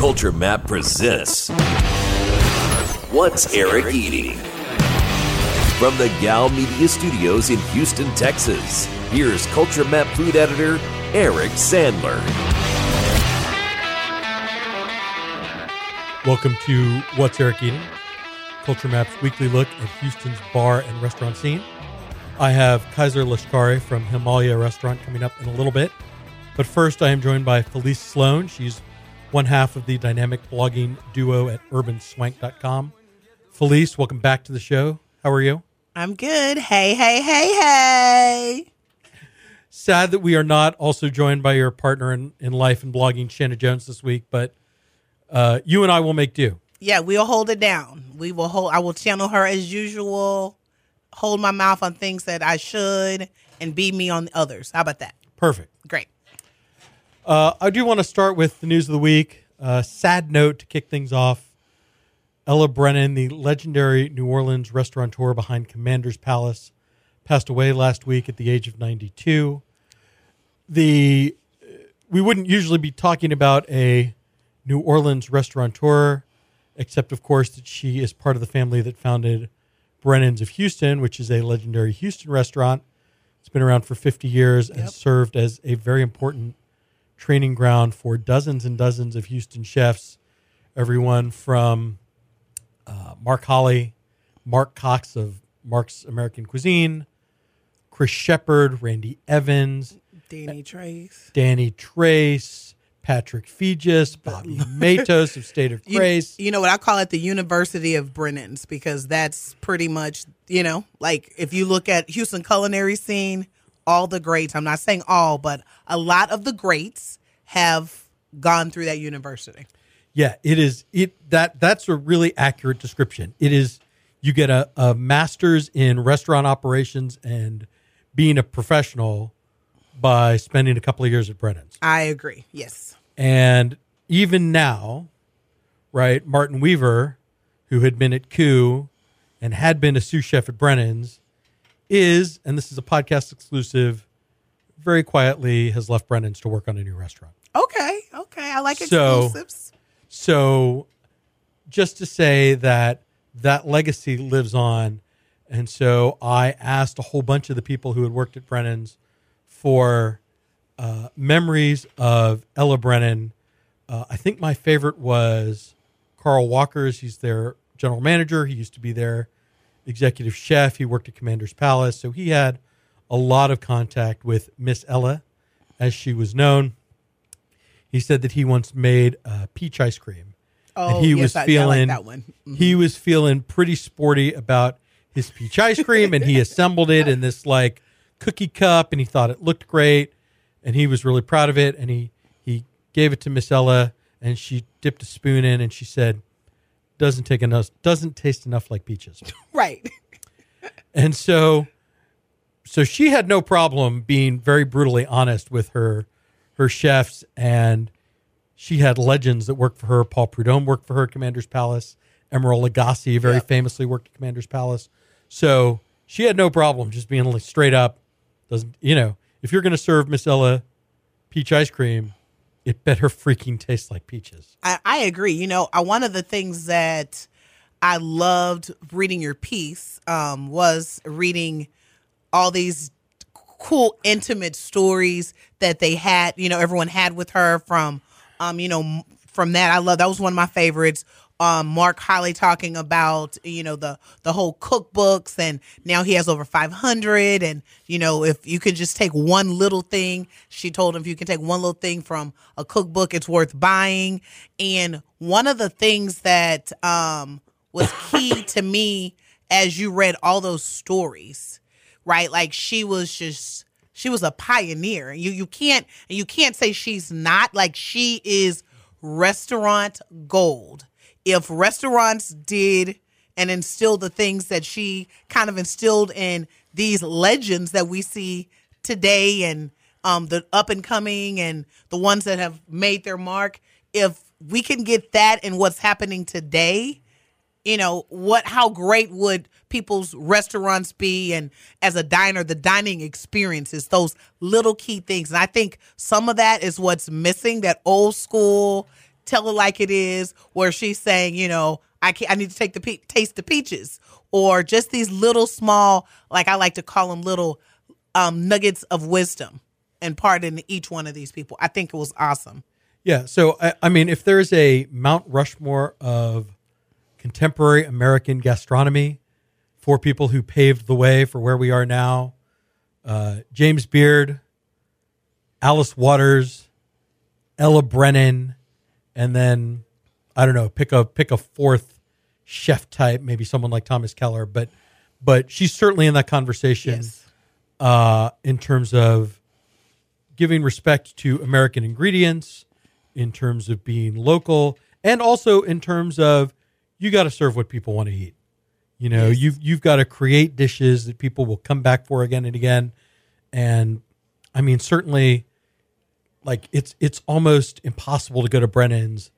Culture Map presents What's Eric Eating? From the Gow Media Studios in Houston, Texas, here's Culture Map food editor Eric Sandler. Welcome to What's Eric Eating, Culture Map's weekly look at Houston's bar and restaurant scene. I have Kaiser Lashkari from Himalaya Restaurant coming up in a little bit. But first, I am joined by Felice Sloan. She's one half of the dynamic blogging duo at urbanswank.com. Felice, welcome back to the show. How are you? I'm good. Hey, hey, hey, hey. Sad that we are not also joined by your partner in, in life and blogging, Shanna Jones, this week, but uh, you and I will make do. Yeah, we'll hold it down. We will hold. I will channel her as usual. Hold my mouth on things that I should, and be me on others. How about that? Perfect. Great. Uh, I do want to start with the news of the week. Uh, sad note to kick things off. Ella Brennan, the legendary New Orleans restaurateur behind Commander's Palace, passed away last week at the age of 92. The we wouldn't usually be talking about a New Orleans restaurateur, except of course that she is part of the family that founded Brennan's of Houston, which is a legendary Houston restaurant. It's been around for 50 years and Yep. served as a very important training ground for dozens and dozens of Houston chefs, everyone from uh, Mark Holley, Mark Cox of Mark's American Cuisine, Chris Shepherd, Randy Evans, Danny Trace. Danny Trace, Patrick Feges, Bobby Matos of State of You, Grace. you know what I call it? The University of Brennan's because that's pretty much you know like if you look at Houston culinary scene, all the greats. I'm not saying all, but a lot of the greats have gone through that university. Yeah, it is. It that that's a really accurate description. It is. You get a, a master's in restaurant operations and being a professional by spending a couple of years at Brennan's. I agree. Yes. And even now, right, Martin Weaver, who had been at Coup and had been a sous chef at Brennan's, is, and this is a podcast exclusive, very quietly has left Brennan's to work on a new restaurant. Okay. Okay. I like So- exclusives. So, just to say that that legacy lives on. And so I asked a whole bunch of the people who had worked at Brennan's for uh, memories of Ella Brennan. Uh, I think my favorite was Carl Walker's. He's their general manager. He used to be their executive chef. He worked at Commander's Palace. So he had a lot of contact with Miss Ella, as she was known. He said that he once made uh, peach ice cream. Oh, and he yes, was I- I like feeling that one. Mhm. he was feeling pretty sporty about his peach ice cream and he assembled it in this like cookie cup and he thought it looked great and he was really proud of it and he he gave it to Miss Ella and she dipped a spoon in and she said doesn't take enough doesn't taste enough like peaches. Right. And so so she had no problem being very brutally honest with her her chefs and she had legends that worked for her. Paul Prudhomme worked for her at Commander's Palace. Emeril Lagasse very Yep. famously worked at Commander's Palace. So she had no problem just being like straight up. Doesn't you know, if you're gonna serve Miss Ella peach ice cream, it better freaking taste like peaches. I, I agree. You know, I, one of the things that I loved reading your piece um, was reading all these cool, intimate stories that they had. You know, everyone had with her from, um, you know, from that. I love that was one of my favorites. Um, Mark Holley talking about you know the the whole cookbooks and now he has over 500 and you know if you could just take one little thing she told him if you can take one little thing from a cookbook it's worth buying. And one of the things that um was key to me as you read all those stories right like she was just she was a pioneer. You you can't you can't say she's not. Like she is restaurant gold if restaurants did and instill the things that she kind of instilled in these legends that we see today and um, the up and coming and the ones that have made their mark if we can get that in what's happening today you know what how great would people's restaurants be and as a diner the dining experience is those little key things. And i think some of that is what's missing that old school tell it like it is, where she's saying, you know, I can't, I need to take the pe- taste the peaches, or just these little small, like I like to call them little um, nuggets of wisdom imparted in each one of these people. I think it was awesome. Yeah. So, I, I mean, if there's a Mount Rushmore of contemporary American gastronomy for people who paved the way for where we are now, uh, James Beard, Alice Waters, Ella Brennan, and then I don't know, pick a pick a fourth chef type, maybe someone like Thomas Keller, but but she's certainly in that conversation Yes. uh, in terms of giving respect to American ingredients, in terms of being local, and also in terms of you got to serve what people want to eat. You know, you've you've got to create dishes that people will come back for again and again. And I mean, certainly, like it's it's almost impossible to go to Brennan's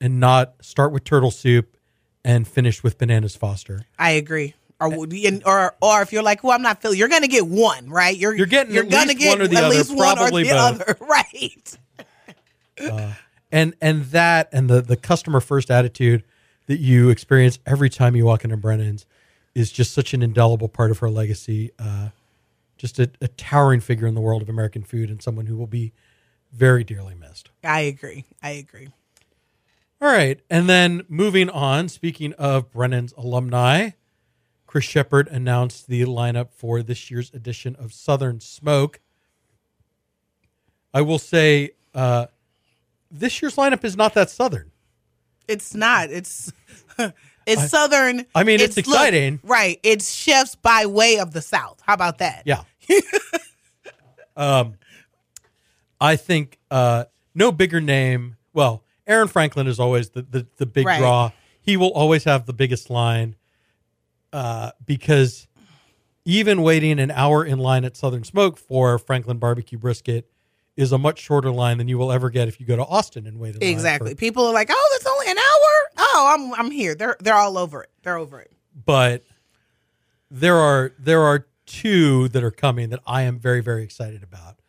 and not start with turtle soup and finish with bananas Foster. I agree. Or or or if you're like, well, I'm not feeling, you're gonna get one, right? You're You're getting you're gonna get one or the at other, least one or the both. other, right? and and that and the the customer first attitude that you experience every time you walk into Brennan's is just such an indelible part of her legacy. Uh, just a, a towering figure in the world of American food and someone who will be very dearly missed. I agree. I agree. All right, and then moving on. Speaking of Brennan's alumni, Chris Shepherd announced the lineup for this year's edition of Southern Smoke. I will say, uh, this year's lineup is not that southern. It's not. It's it's southern. I mean, it's look, exciting. right? It's chefs by way of the South. How about that? Yeah. um, I think uh, no bigger name. Well, Aaron Franklin is always the the, the big Right. draw. He will always have the biggest line uh, because even waiting an hour in line at Southern Smoke for Franklin barbecue brisket is a much shorter line than you will ever get if you go to Austin and wait in line Exactly. for- People are like, "Oh, that's only an hour." Oh, I'm I'm here. They're they're all over it. They're over it. but there are there are two that are coming that I am very very excited about,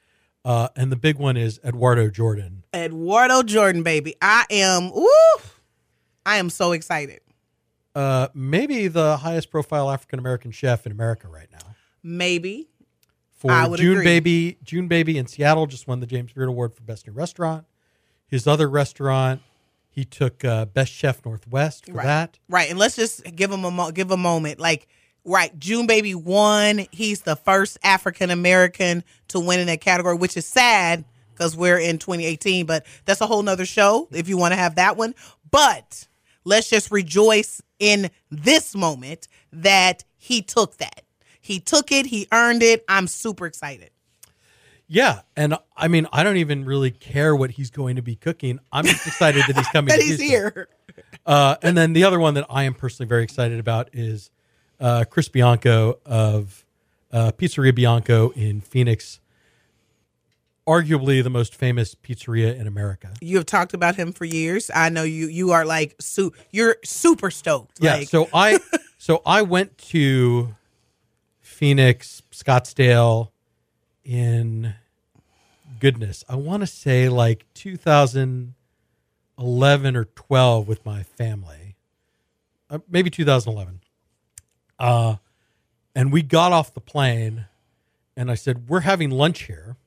uh, and the big one is Eduardo Jordan. Eduardo Jordan, baby. I am. Woo! I am so excited. Uh, maybe the highest profile African American chef in America right now. Maybe. For I would June agree. Baby, June Baby in Seattle just won the James Beard Award for Best New Restaurant. His other restaurant, he took uh, Best Chef Northwest for Right. that. Right. And let's just give him a mo- give a moment. Like, right, June Baby won. He's the first African American to win in that category, which is sad because we're in 2018. But that's a whole nother show if you want to have that one. But let's just rejoice in this moment that he took that. He took it. He earned it. I'm super excited. Yeah, and I mean, I don't even really care what he's going to be cooking. I'm just excited that he's coming. That he's Houston. here. Uh, and then the other one that I am personally very excited about is uh, Chris Bianco of uh, Pizzeria Bianco in Phoenix, arguably the most famous pizzeria in America. You have talked about him for years. I know you. You are like su- You're super stoked. Yeah. Like, so I so I went to Phoenix, Scottsdale in goodness, I want to say like 2011 or 12 with my family. Uh, maybe 2011. Uh and we got off the plane and I said, "We're having lunch here."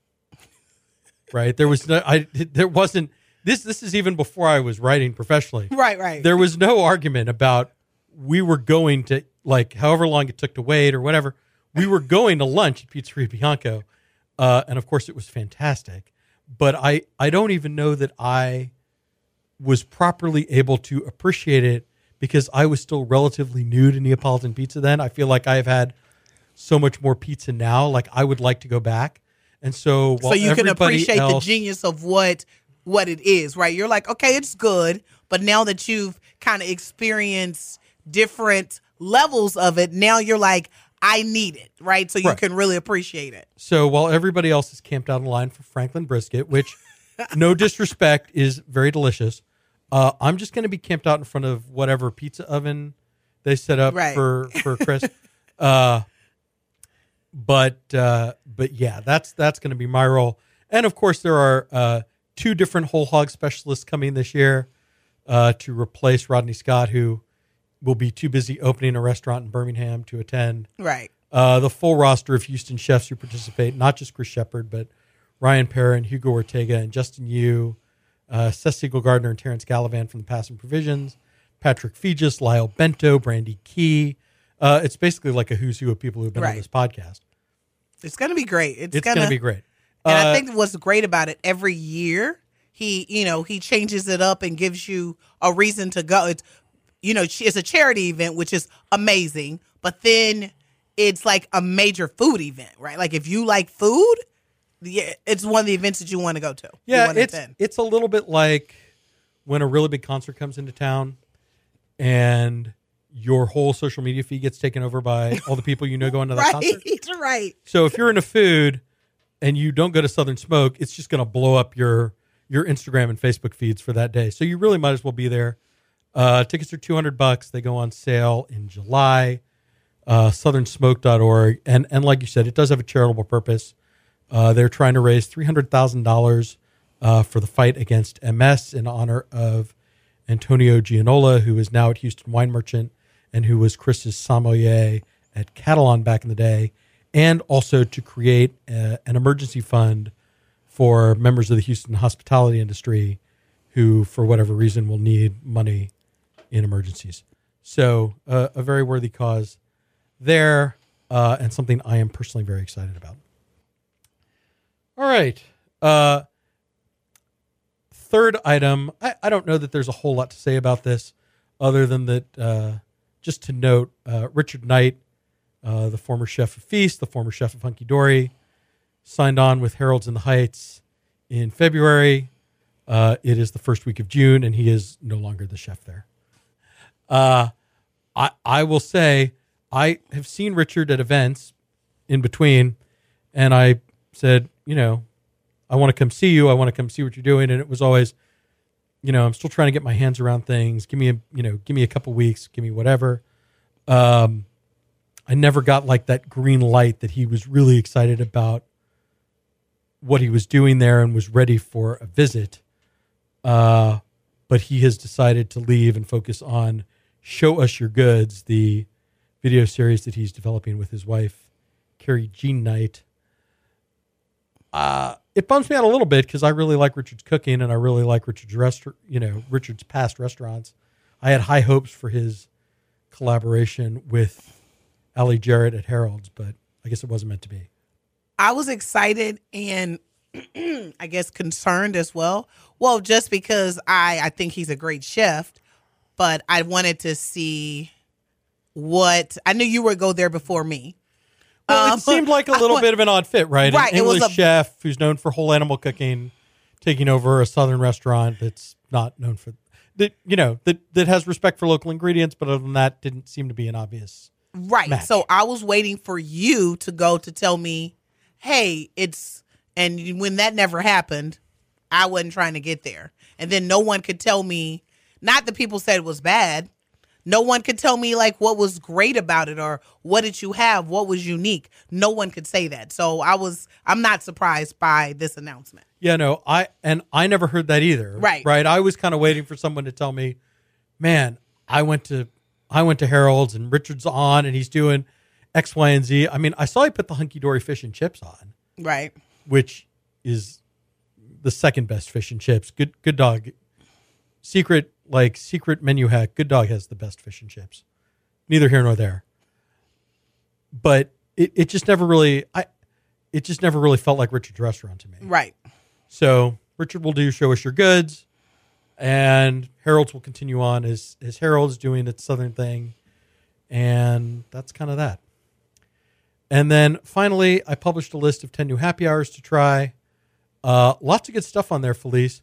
Right? There was no I there wasn't this this is even before I was writing professionally right, right. there was no argument about we were going to like however long it took to wait or whatever we were going to lunch at pizzeria bianco uh, and of course it was fantastic but i i don't even know that i was properly able to appreciate it because i was still relatively new to neapolitan pizza then i feel like i have had so much more pizza now like i would like to go back and so while so you can appreciate the genius of what what it is, right? You're like, okay, it's good, but now that you've kind of experienced different levels of it, now you're like, I need it, right? So you Right. can really appreciate it. So while everybody else is camped out in line for Franklin brisket, which, no disrespect, is very delicious, uh, I'm just going to be camped out in front of whatever pizza oven they set up Right. for for Chris. uh, but uh, but yeah, that's that's going to be my role. And of course, there are uh, two different whole hog specialists coming this year. uh, to replace Rodney Scott, who will be too busy opening a restaurant in Birmingham to attend. Right. Uh, the full roster of Houston chefs who participate, not just Chris Shepherd, but Ryan Perrin, Hugo Ortega, and Justin Yu, uh, Seth Siegel Gardner, and Terrence Gallivan from the Pass and Provisions, Patrick Feges, Lyle Bento, Brandy Key. Uh, it's basically like a who's who of people who've been on this podcast. It's gonna be great. It's, It's gonna, going to be great. And Uh, I think what's great about it, every year he, you know, he changes it up and gives you a reason to go. It's, you know, it's a charity event, which is amazing. But then it's like a major food event, right? Like if you like food, yeah, it's one of the events that you want to go to. Yeah, it's it's a little bit like when a really big concert comes into town, and your whole social media feed gets taken over by all the people you know going to that right, concert. right. So if you're into food and you don't go to Southern Smoke, it's just going to blow up your your Instagram and Facebook feeds for that day. So you really might as well be there. Uh, tickets are 200 bucks. They go on sale in July. Uh, southernsmoke.org. And, and like you said, it does have a charitable purpose. Uh, they're trying to raise $300,000 uh, for the fight against MS in honor of Antonio Gianola, who is now at Houston Wine Merchant and who was Chris's sommelier at Catalan back in the day, and also to create a, an emergency fund for members of the Houston hospitality industry who, for whatever reason, will need money in emergencies. So, uh, a very worthy cause there, uh, and something I am personally very excited about. All right. Uh, third item, I, I don't know that there's a whole lot to say about this other than that, uh, just to note, uh, Richard Knight, uh, the former chef of Feast, the former chef of Hunky Dory, signed on with Harold's in the Heights in February. Uh, it is the first week of June, and he is no longer the chef there. Uh, I I will say I have seen Richard at events in between, and I said, you know, I want to come see you. I want to come see what you're doing, and it was always, you know, I'm still trying to get my hands around things. Give me a you know, give me a couple weeks, give me whatever. Um, I never got like that green light that he was really excited about what he was doing there and was ready for a visit. Uh, but he has decided to leave and focus on Show Us Your Goods, the video series that he's developing with his wife, Carrie Jean Knight. Uh, it bums me out a little bit because I really like Richard's cooking and I really like Richard's restaurant, you know, Richard's past restaurants. I had high hopes for his collaboration with Ali Jarrett at Harold's, but I guess it wasn't meant to be. I was excited and I guess concerned as well. Well, just because I I think he's a great chef, but I wanted to see what I knew you would go there before me. Well, Um, it seemed like a little bit of an odd fit, right? Right, An it was English a- chef who's known for whole animal cooking, taking over a southern restaurant that's not known for that. You know that that has respect for local ingredients, but other than that, didn't seem to be an obvious. Right. match. So I was waiting for you to go to tell me, hey, it's, and when that never happened, I wasn't trying to get there. And then no one could tell me, not that people said it was bad. No one could tell me like what was great about it or what did you have, what was unique. No one could say that. So I was, I'm not surprised by this announcement. Yeah, no, I and I never heard that either. Right. right. I was kind of waiting for someone to tell me, man, I went to I went to Harold's and Richard's on and he's doing X, Y, and Z. I mean, I saw he put the hunky dory fish and chips on. Right. which is the second best fish and chips. Good good dog. Secret like secret menu hack. Good dog has the best fish and chips. Neither here nor there. But it, it just never really I it just never really felt like Richard's restaurant to me. Right. So Richard will do show us your goods, and Harold's will continue on as as Harold's doing its southern thing, and that's kind of that. And then finally, I published a list of ten new happy hours to try. Uh, lots of good stuff on there, Felice.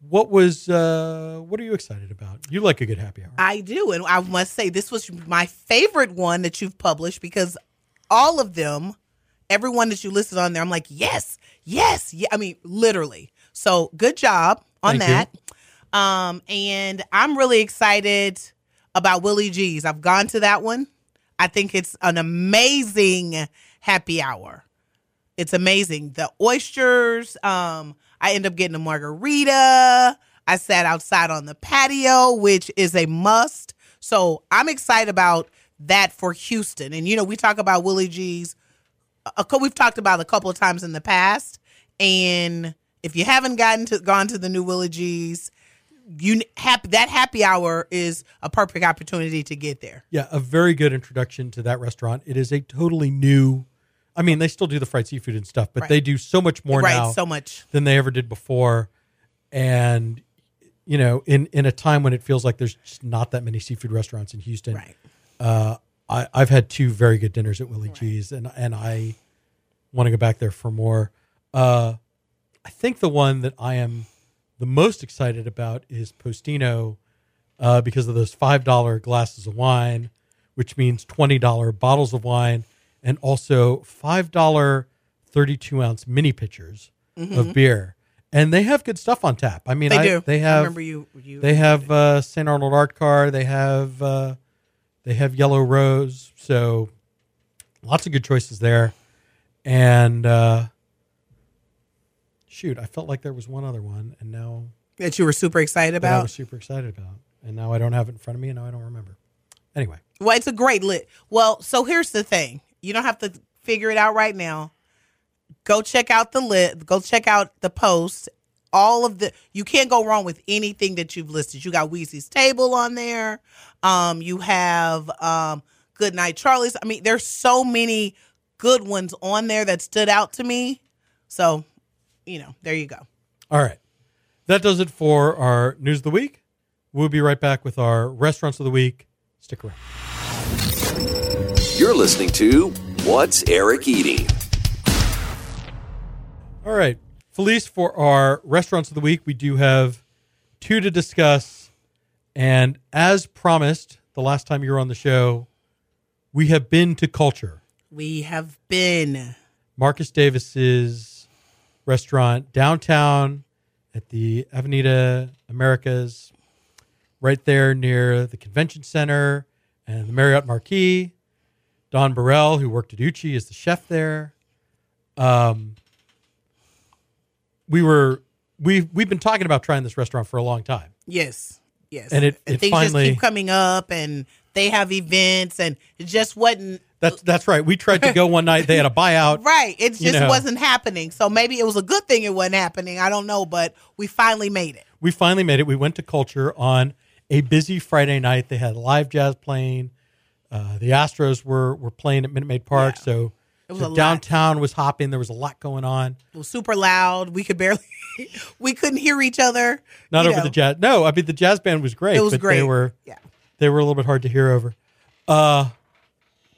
What was uh, what are you excited about? You like a good happy hour. I do. And I must say, this was my favorite one that you've published because all of them, everyone that you listed on there, I'm like, yes, yes. Yeah. I mean, literally. So good job on Thank that. Um, and I'm really excited about Willie G's. I've gone to that one. I think it's an amazing happy hour. It's amazing. The oysters, um, I end up getting a margarita. I sat outside on the patio, which is a must. So I'm excited about that for Houston. And you know, we talk about Willie G's. A, we've talked about a couple of times in the past. And if you haven't gotten to gone to the new Willie G's, you that happy hour is a perfect opportunity to get there. Yeah, a very good introduction to that restaurant. It is a totally new. I mean, they still do the fried seafood and stuff, but Right. they do so much more right, now so much. than they ever did before. And you know, in in a time when it feels like there's just not that many seafood restaurants in Houston, Right. uh, I, I've had two very good dinners at Willie G's, and and I want to go back there for more. Uh, I think the one that I am the most excited about is Postino, uh, because of those five dollar glasses of wine, which means twenty dollar bottles of wine, and also five dollar thirty two ounce mini pitchers of beer. And they have good stuff on tap. I mean, Mm-hmm. They I- do. They I have remember you. you they have uh, St. Arnold Art Car. They have uh, they have Yellow Rose. So lots of good choices there. And uh, shoot, I felt like there was one other one, and now that you were super excited about I was super excited about, and now I don't have it in front of me, and now I don't remember. Anyway, Well, it's a great lit. Well, so here's the thing. You don't have to figure it out right now. Go check out the lit. Go check out the post. All of the you can't go wrong with anything that you've listed. You got Weezy's table on there. Um, you have um Good Night Charlie's. I mean, there's so many good ones on there that stood out to me. So, you know, there you go. all right, that does it for our news of the week. We'll be right back with our restaurants of the week. Stick around. You're listening to What's Eric Eating? All right. Felice, for our restaurants of the week, we do have two to discuss. And as promised, the last time you were on the show, we have been to Kulture, We have been Marcus Davis's restaurant downtown at the Avenida Americas, right there near the convention center and the Marriott Marquis. Dawn Burrell, who worked at Uchi, is the chef there. Um, we were we we've been talking about trying this restaurant for a long time. Yes, yes. And it- it things finally- just keep coming up, and they have events, and it just wasn't That's that's right. We tried to go one night. They had a buyout. right. It You just know. wasn't happening. So maybe it was a good thing it wasn't happening. I don't know, but we finally made it. we finally made it. We went to Kulture on a busy Friday night. They had live jazz playing. Uh, the Astros were were playing at Minute Maid Park, Yeah. so, was so a lot. downtown was hopping. There was a lot going on. It was super loud. We could barely, we couldn't hear each other. Not over know. the jazz. No, I mean the jazz band was great. It was but great. They were Yeah. they were a little bit hard to hear over. Uh,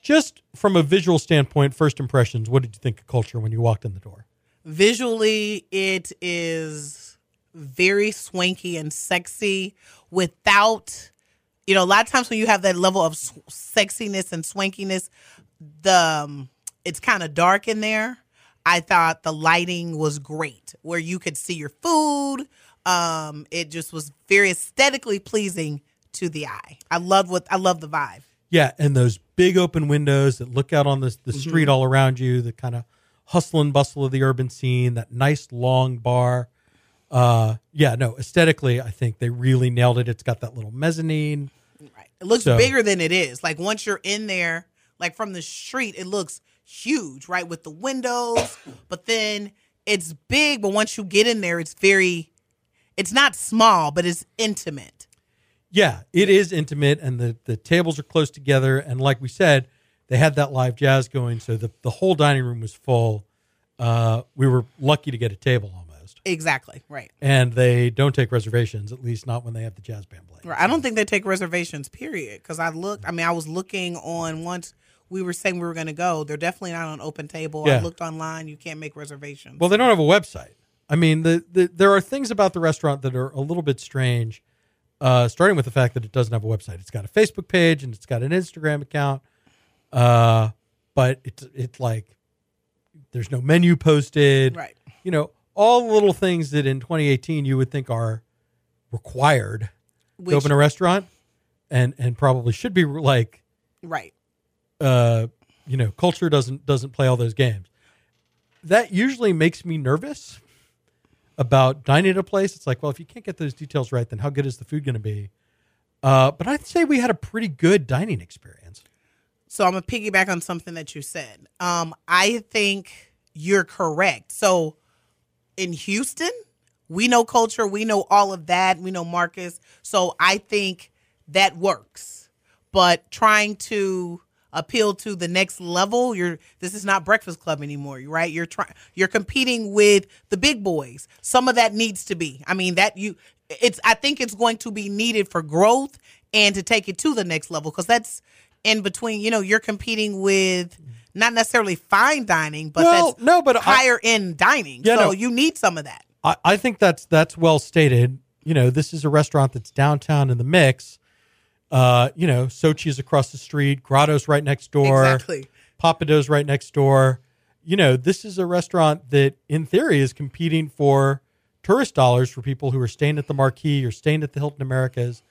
just from a visual standpoint, first impressions. What did you think of Kulture when you walked in the door? Visually, it is very swanky and sexy without, you know, a lot of times when you have that level of sexiness and swankiness, the um, it's kind of dark in there. I thought the lighting was great, where you could see your food. Um, it just was very aesthetically pleasing to the eye. I love what I love the vibe. Yeah, and those big open windows that look out on the the Mm-hmm. street all around you, the kind of hustle and bustle of the urban scene, that nice long bar. Uh, yeah, no, aesthetically, I think they really nailed it. It's got that little mezzanine. Right. It looks So- bigger than it is. Like once you're in there, like from the street, it looks huge, right? With the windows, but then it's big, but once you get in there, it's very it's not small, but it's intimate. Yeah, it is intimate, and the the tables are close together. And like we said, they had that live jazz going, so the the whole dining room was full. Uh, we were lucky to get a table Exactly. Right. and they don't take reservations, at least not when they have the jazz band playing. Right. I don't think they take reservations, period. Because I looked, I mean, I was looking on once we were saying we were going to go. They're definitely not on open table. I looked online. You can't make reservations. Well, they don't have a website. I mean, the, the there are things about the restaurant that are a little bit strange. Uh, starting with the fact that it doesn't have a website. It's got a Facebook page and it's got an Instagram account. Uh, but it's it's like there's no menu posted. right. You know, all the little things that in 2018 you would think are required to open a restaurant, and and probably should be like right. uh, you know, Kulture doesn't doesn't play all those games. That usually makes me nervous about dining at a place. It's like, well, if you can't get those details right, then how good is the food going to be? Uh, but I'd say we had a pretty good dining experience. So I'm gonna piggyback on something that you said. Um, I think you're correct. So in Houston, we know culture, we know all of that, we know Marcus. So I think that works. But trying to appeal to the next level, you're this is not Breakfast Klub anymore, right? You're trying you're competing with the big boys. Some of that needs to be. I mean, that you it's I think it's going to be needed for growth and to take it to the next level because that's in between, you know, you're competing with not necessarily fine dining, but Well, that's no, but I- higher end dining. Yeah, so no. you need some of that. I, I think that's that's well stated. You know, this is a restaurant that's downtown in the mix. Uh, you know, Xochi's across the street, Grotto's right next door, Exactly. Papado's right next door. You know, this is a restaurant that, in theory, is competing for tourist dollars for people who are staying at the Marquis or staying at the Hilton Americas.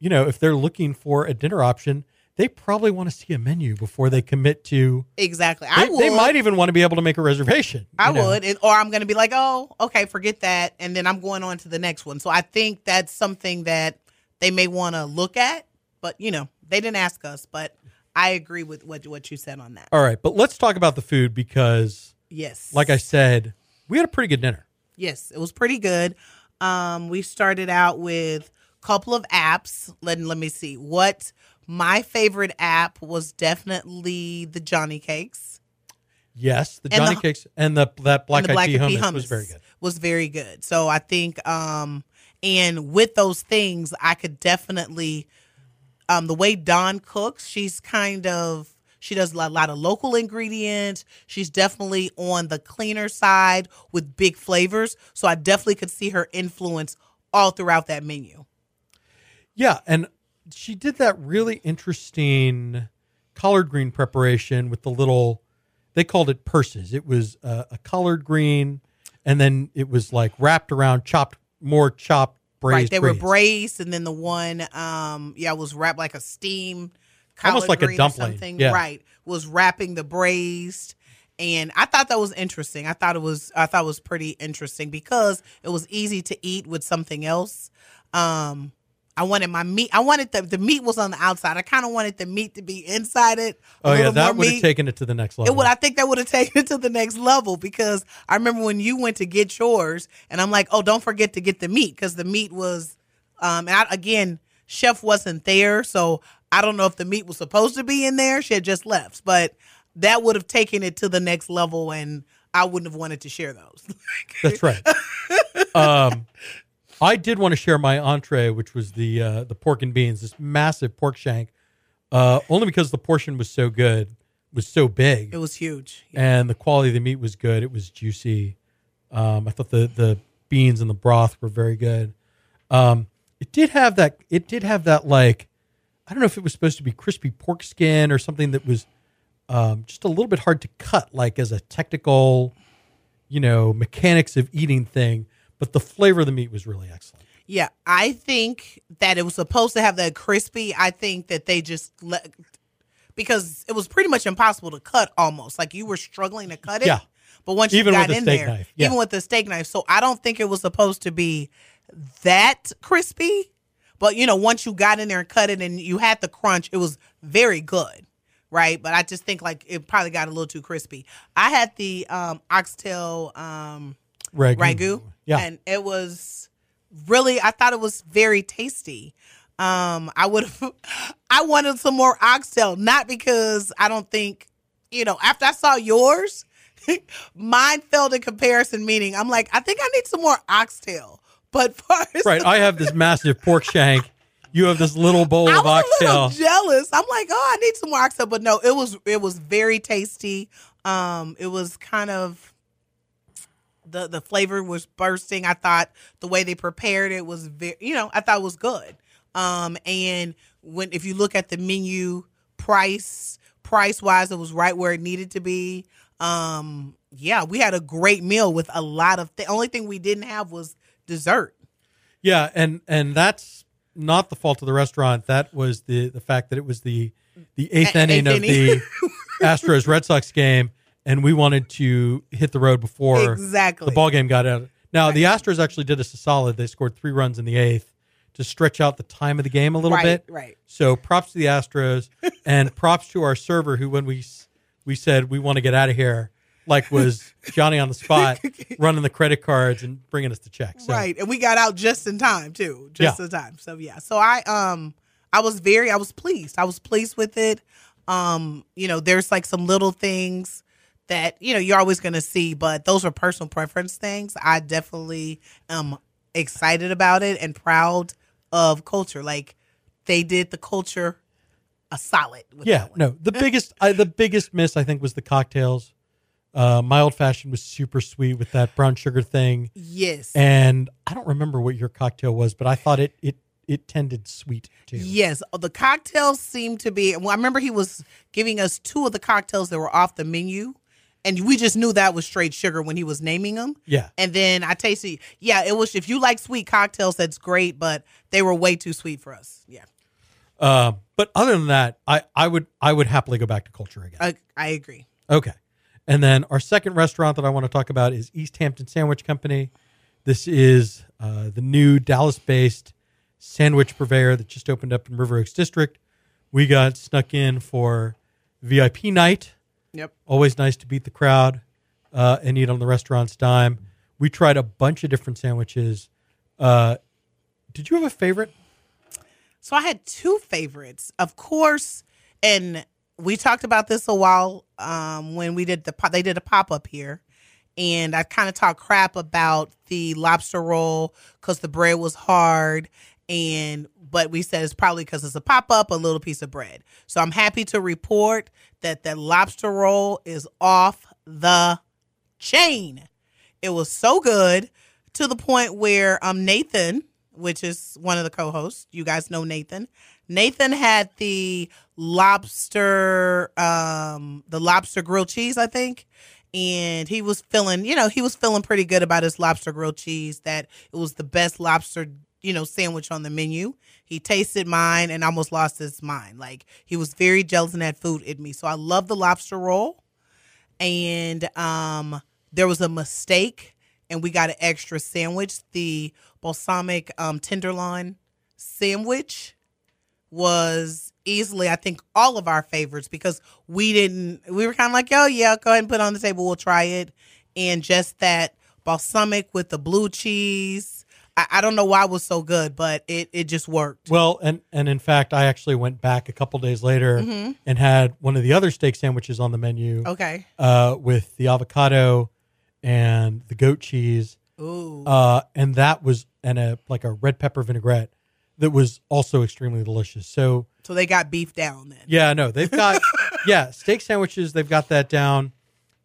You know, if they're looking for a dinner option, they probably want to see a menu before they commit to. Exactly. They, I would. they might even want to be able to make a reservation. I know? would, and, or I'm going to be like, oh, okay, forget that, and then I'm going on to the next one. So I think that's something that they may want to look at, but you know, they didn't ask us, but I agree with what what you said on that. All right, but let's talk about the food because, Yes, like I said, we had a pretty good dinner. yes, it was pretty good. Um, we started out with a couple of apps. Let let me see what my favorite app was. Definitely the Johnny Cakes. Yes, the And Johnny the- Cakes and the that black and the black eyed hummus, pea was very good. Was very good. So I think, um, and with those things, I could definitely, um, the way Dawn cooks, she's kind of she does a lot of local ingredients. She's definitely on the cleaner side with big flavors. So I definitely could see her influence all throughout that menu. Yeah, and she did that really interesting collard green preparation with the little. They called it purses. It was uh, a collard green, and then it was like wrapped around chopped more chopped braised. right, they were braised, and then the one, um, yeah, was wrapped like a steam Almost like a dumpling, something. yeah. Right, was wrapping the braised, and I thought that was interesting. I thought it was, I thought it was pretty interesting because it was easy to eat with something else. Um, I wanted my meat. I wanted the the meat was on the outside. I kind of wanted the meat to be inside it. Oh yeah, that would have taken it to the next level. It would. I think that would have taken it to the next level because I remember when you went to get yours, and I'm like, oh, don't forget to get the meat because the meat was, um, and I, again, chef wasn't there, so I don't know if the meat was supposed to be in there. She had just left, but that would have taken it to the next level, and I wouldn't have wanted to share those. That's right. um, I did want to share my entree, which was the uh, the pork and beans, this massive pork shank, uh, only because the portion was so good, was so big, it was huge. and the quality of the meat was good. It was juicy. Um, I thought the the beans and the broth were very good. Um, it did have that. It did have that like, I don't know if it was supposed to be crispy pork skin or something that was um, just a little bit hard to cut, like as a technical, you know, mechanics of eating thing. But the flavor of the meat was really excellent. Yeah, I think that it was supposed to have that crispy. I think that they just let because it was pretty much impossible to cut almost. Like you were struggling to cut it. Yeah. But once Even you with got the in steak there, knife, yeah. even with the steak knife. So I don't think it was supposed to be that crispy. But you know, once you got in there and cut it and you had the crunch, it was very good. Right. But I just think like it probably got a little too crispy. I had the um oxtail um Ragu. ragu. Yeah. And it was really I thought it was very tasty. Um I would have I wanted some more oxtail, not because I don't think, you know, after I saw yours, mine felt in comparison, meaning I'm like, I think I need some more oxtail. But first right. I have this massive pork shank. You have this little bowl I of was a little jealous. I'm like, oh, I need some more oxtail, but no, it was it was very tasty. Um, it was kind of the the flavor was bursting. I thought the way they prepared it was very, you know, I thought it was good. Um, and when if you look at the menu price price wise, it was right where it needed to be. Um, yeah, we had a great meal with a lot of. The only thing we didn't have was dessert. Yeah, and and that's not the fault of the restaurant. That was the the fact that it was the the eighth A- inning eighth of inning. the Astros Red Sox game, and we wanted to hit the road before Exactly. the ball game got out. Now the Astros actually did us a solid. They scored three runs in the eighth to stretch out the time of the game a little Right, bit. right. So props to the Astros and props to our server who, when we we said we want to get out of here, like was Johnny on the spot, running the credit cards and bringing us the checks. So, Right. And we got out just in time too. Just Yeah. in time. So yeah. So I um I was very I was pleased. I was pleased with it. Um, you know, there's like some little things that, you know, you're always gonna see, but those are personal preference things. I definitely am excited about it and proud of culture. Like they did the culture a solid with Yeah, no. The biggest, I, the biggest miss I think was the cocktails. Uh, my old fashioned was super sweet with that brown sugar thing, Yes. and I don't remember what your cocktail was, but I thought it it it tended sweet too. Yes, uh, the cocktails seemed to be. Well, I remember he was giving us two of the cocktails that were off the menu, and we just knew that was straight sugar when he was naming them. Yeah. And then I tasted. Yeah, it was. If you like sweet cocktails, that's great, but they were way too sweet for us. Yeah, Uh, but other than that, I I would I would happily go back to Kulture again. I, I agree. Okay. And then our second restaurant that I want to talk about is East Hampton Sandwich Company. This is uh, the new Dallas based sandwich purveyor that just opened up in River Oaks District. We got snuck in for VIP night. Yep. Always nice to beat the crowd uh, and eat on the restaurant's dime. We tried a bunch of different sandwiches. Uh, did you have a favorite? So I had two favorites, of course, and we talked about this a while um, when we did the pop- they did a pop up here, and I kind of talked crap about the lobster roll because the bread was hard, and but we said it's probably because it's a pop up, a little piece of bread. So I'm happy to report that the lobster roll is off the chain. It was so good to the point where um Nathan, which is one of the co-hosts, you guys know Nathan. Nathan had the lobster um the lobster grilled cheese, I think. And he was feeling, you know, he was feeling pretty good about his lobster grilled cheese that it was the best lobster, you know, sandwich on the menu. He tasted mine and almost lost his mind. Like he was very jealous and had food in me. So I love the lobster roll and um there was a mistake and we got an extra sandwich the balsamic um tenderloin sandwich was easily i think all of our favorites because we didn't we were kind of like oh yeah go ahead and put it on the table we'll try it and just that balsamic with the blue cheese i, I don't know why it was so good but it, it just worked Well, and and in fact, I actually went back a couple days later and had one of the other steak sandwiches on the menu okay uh, with the avocado and the goat cheese, ooh uh, and that was and a like a red pepper vinaigrette that was also extremely delicious. So so they got beef down then yeah, no, they've got yeah steak sandwiches. They've got that down.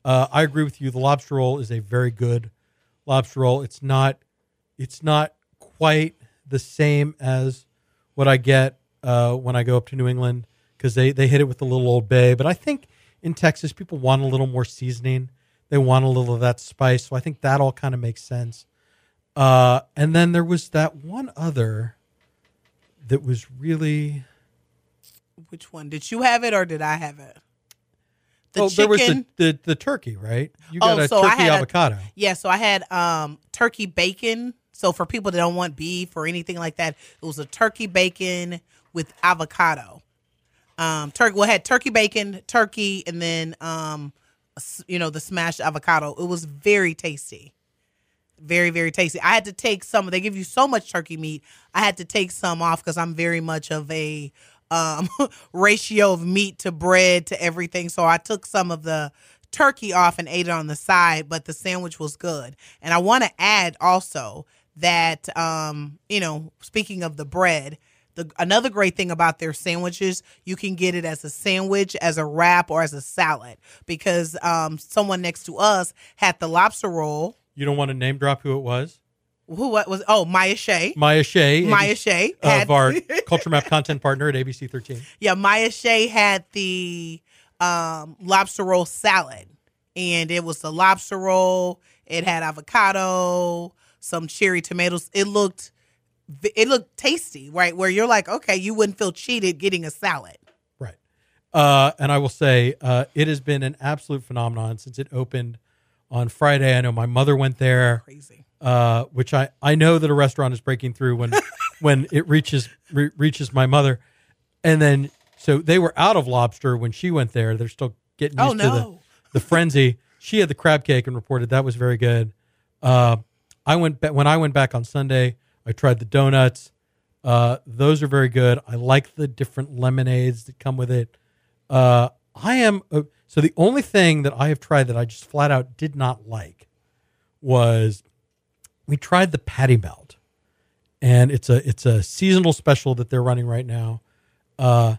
Uh, I agree with you. The lobster roll is a very good lobster roll. It's not it's not quite the same as what I get uh, when I go up to New England because they they hit it with the little old bay. But I think in Texas people want a little more seasoning. They want a little of that spice. So I think that all kind of makes sense. Uh, and then there was that one other that was really which one did you have it or did i have it the oh, there was the, the the turkey, right? You got Oh, a so I turkey had a- avocado. Yeah, so I had um turkey bacon. So for people that don't want beef or anything like that, it was a turkey bacon with avocado. Um turkey well had turkey bacon, turkey, and then um you know, the smashed avocado. It was very tasty. Very, very tasty. I had to take some they give you so much turkey meat. I had to take some off because I'm very much of a um ratio of meat to bread to everything. So I took some of the turkey off and ate it on the side, but the sandwich was good. And I want to add also that um, you know, speaking of the bread, the another great thing about their sandwiches, you can get it as a sandwich, as a wrap, or as a salad. Because um, someone next to us had the lobster roll. You don't want to name drop who it was? Who what was? Oh, Maya Shea. Maya Shea, Maya Shea had of our Culture Map content partner at ABC 13. yeah, Maya Shea had the um, lobster roll salad, and it was the lobster roll. It had avocado, some cherry tomatoes. It looked, it looked tasty, right? Where you're like, okay, you wouldn't feel cheated getting a salad. Right. Uh, and I will say uh, it has been an absolute phenomenon since it opened on Friday. I know my mother went there. Crazy. uh, which I, I know that a restaurant is breaking through when when it reaches re- reaches my mother, and then so they were out of lobster when she went there. They're still getting Oh, used to the the frenzy. She had the crab cake and reported that was very good. Uh, I went when I went back on Sunday. I tried the donuts. Uh, those are very good. I like the different lemonades that come with it. Uh, I am uh, so the only thing that I have tried that I just flat out did not like was we tried the patty melt, and it's a it's a seasonal special that they're running right now. Uh,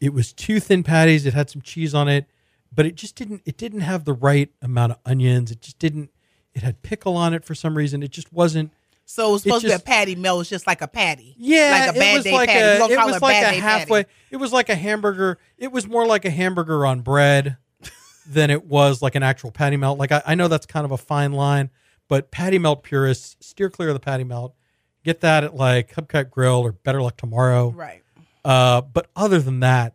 it was two thin patties. It had some cheese on it, but it just didn't it didn't have the right amount of onions. It just didn't. It had pickle on it for some reason. It just wasn't. So it was supposed to just- be a patty melt. It's just like a patty. Yeah, like a bad it was day like patty. a it was it like a halfway. patty. It was like a hamburger. It was more like a hamburger on bread than it was like an actual patty melt. Like I, I know that's kind of a fine line, but patty melt purists steer clear of the patty melt. Get that at like Hubcap Grill or Better Luck Tomorrow. Right. Uh, but other than that,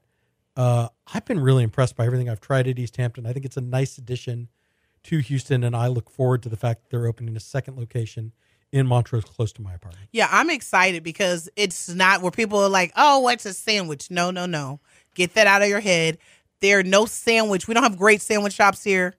uh, I've been really impressed by everything I've tried at East Hampton. I think it's a nice addition to Houston, and I look forward to the fact that they're opening a second location in Montrose, close to my apartment. Yeah, I'm excited because it's not where people are like, "Oh, what's a sandwich?" No, no, no. Get that out of your head. There are no sandwich. We don't have great sandwich shops here.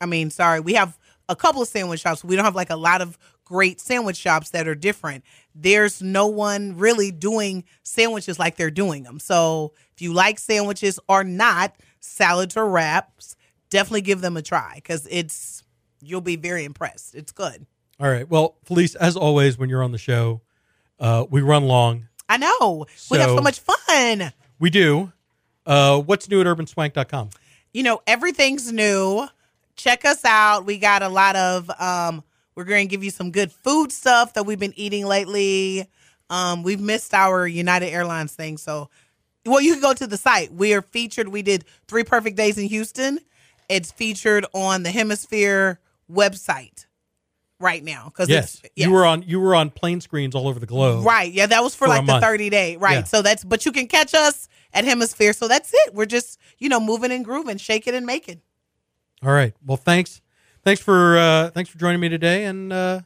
I mean, sorry, we have a couple of sandwich shops. We don't have like a lot of great sandwich shops that are different. There's no one really doing sandwiches like they're doing them. So if you like sandwiches or not, salads or wraps, definitely give them a try because it's you'll be very impressed. It's good. All right. Well, Felice, as always, when you're on the show, uh, we run long. I know. we have so So- much fun. We do. Uh, what's new at urbanswank.com? you know everything's new check us out we got a lot of um we're going to give you some good food stuff that we've been eating lately um we've missed our united airlines thing so well you can go to the site we are featured we did three perfect days in houston it's featured on the hemisphere website right now because Yes. You were on you were on plane screens all over the globe. Right. Yeah, that was for, For like the month. 30 day. Right. Yeah. So that's but you can catch us at Hemisphere. So that's it. We're just, you know, moving and grooving, shaking and making. All right. Well, thanks. Thanks for uh, thanks for joining me today, and uh,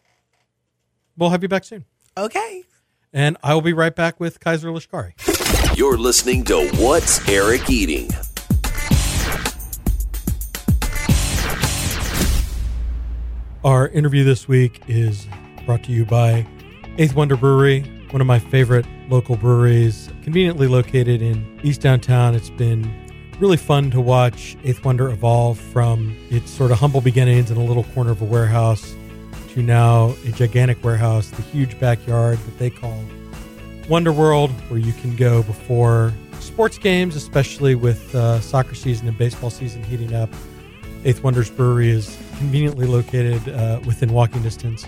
we'll have you back soon. Okay. And I will be right back with Kaiser Lashkari. You're listening to What's Eric Eating? Our interview this week is brought to you by Eighth Wonder Brewery, one of my favorite local breweries, conveniently located in East Downtown. It's been really fun to watch Eighth Wonder evolve from its sort of humble beginnings in a little corner of a warehouse to now a gigantic warehouse, the huge backyard that they call Wonder World, where you can go before sports games, especially with uh, soccer season and baseball season heating up. Eighth Wonders Brewery is conveniently located uh, within walking distance.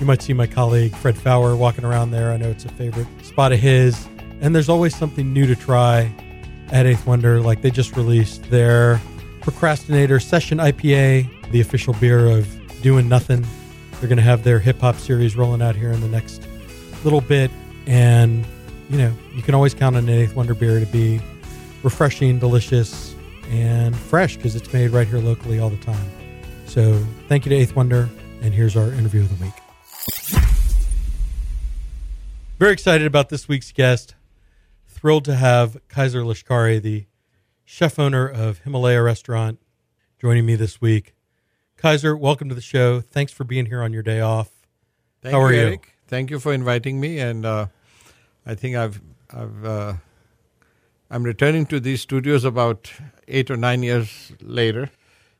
You might see my colleague Fred Fowler walking around there. I know it's a favorite spot of his. And there's always something new to try at Eighth Wonder. Like they just released their Procrastinator Session IPA, the official beer of doing nothing. They're going to have their hip hop series rolling out here in the next little bit. And, you know, you can always count on an Eighth Wonder beer to be refreshing, delicious, and fresh because it's made right here locally all the time. So thank you to Eighth Wonder, and here's our interview of the week. Very excited about this week's guest. Thrilled to have Kaiser Lashkari, the chef owner of Himalaya Restaurant, joining me this week. Kaiser, welcome to the show. Thanks for being here on your day off. Thank How are you, you? Eric. Thank you for inviting me, and uh, I think I've I've uh, I'm returning to these studios about eight or nine years later.